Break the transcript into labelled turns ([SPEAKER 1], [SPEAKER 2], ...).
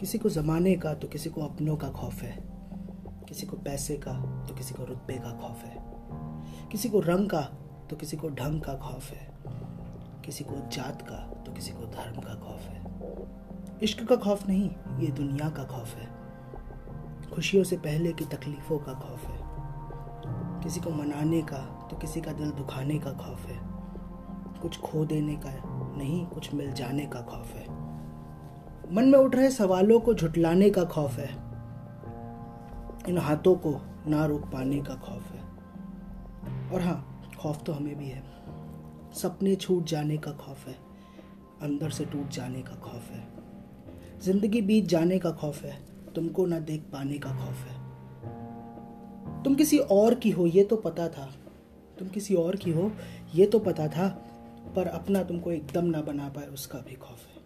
[SPEAKER 1] किसी को ज़माने का तो किसी को अपनों का खौफ है। किसी को पैसे का तो किसी को रुतबे का खौफ है। किसी को रंग का तो किसी को ढंग का खौफ है। किसी को जात का तो किसी को धर्म का खौफ है। इश्क का खौफ नहीं, ये दुनिया का खौफ है। खुशियों से पहले की तकलीफ़ों का खौफ है। किसी को मनाने का तो किसी का दिल दुखाने का खौफ है। कुछ खो देने का नहीं, कुछ मिल जाने का खौफ है। मन में उठ रहे सवालों को झुटलाने का खौफ है। इन हाथों को ना रोक पाने का खौफ है। और हाँ खौफ तो हमें भी है। सपने छूट जाने का खौफ है। अंदर से टूट जाने का खौफ है। ज़िंदगी बीत जाने का खौफ है। तुमको ना देख पाने का खौफ है। तुम किसी और की हो, ये तो पता था। तुम किसी और की हो, ये तो पता था। पर अपना तुमको एकदम ना बना पाए, उसका भी खौफ है।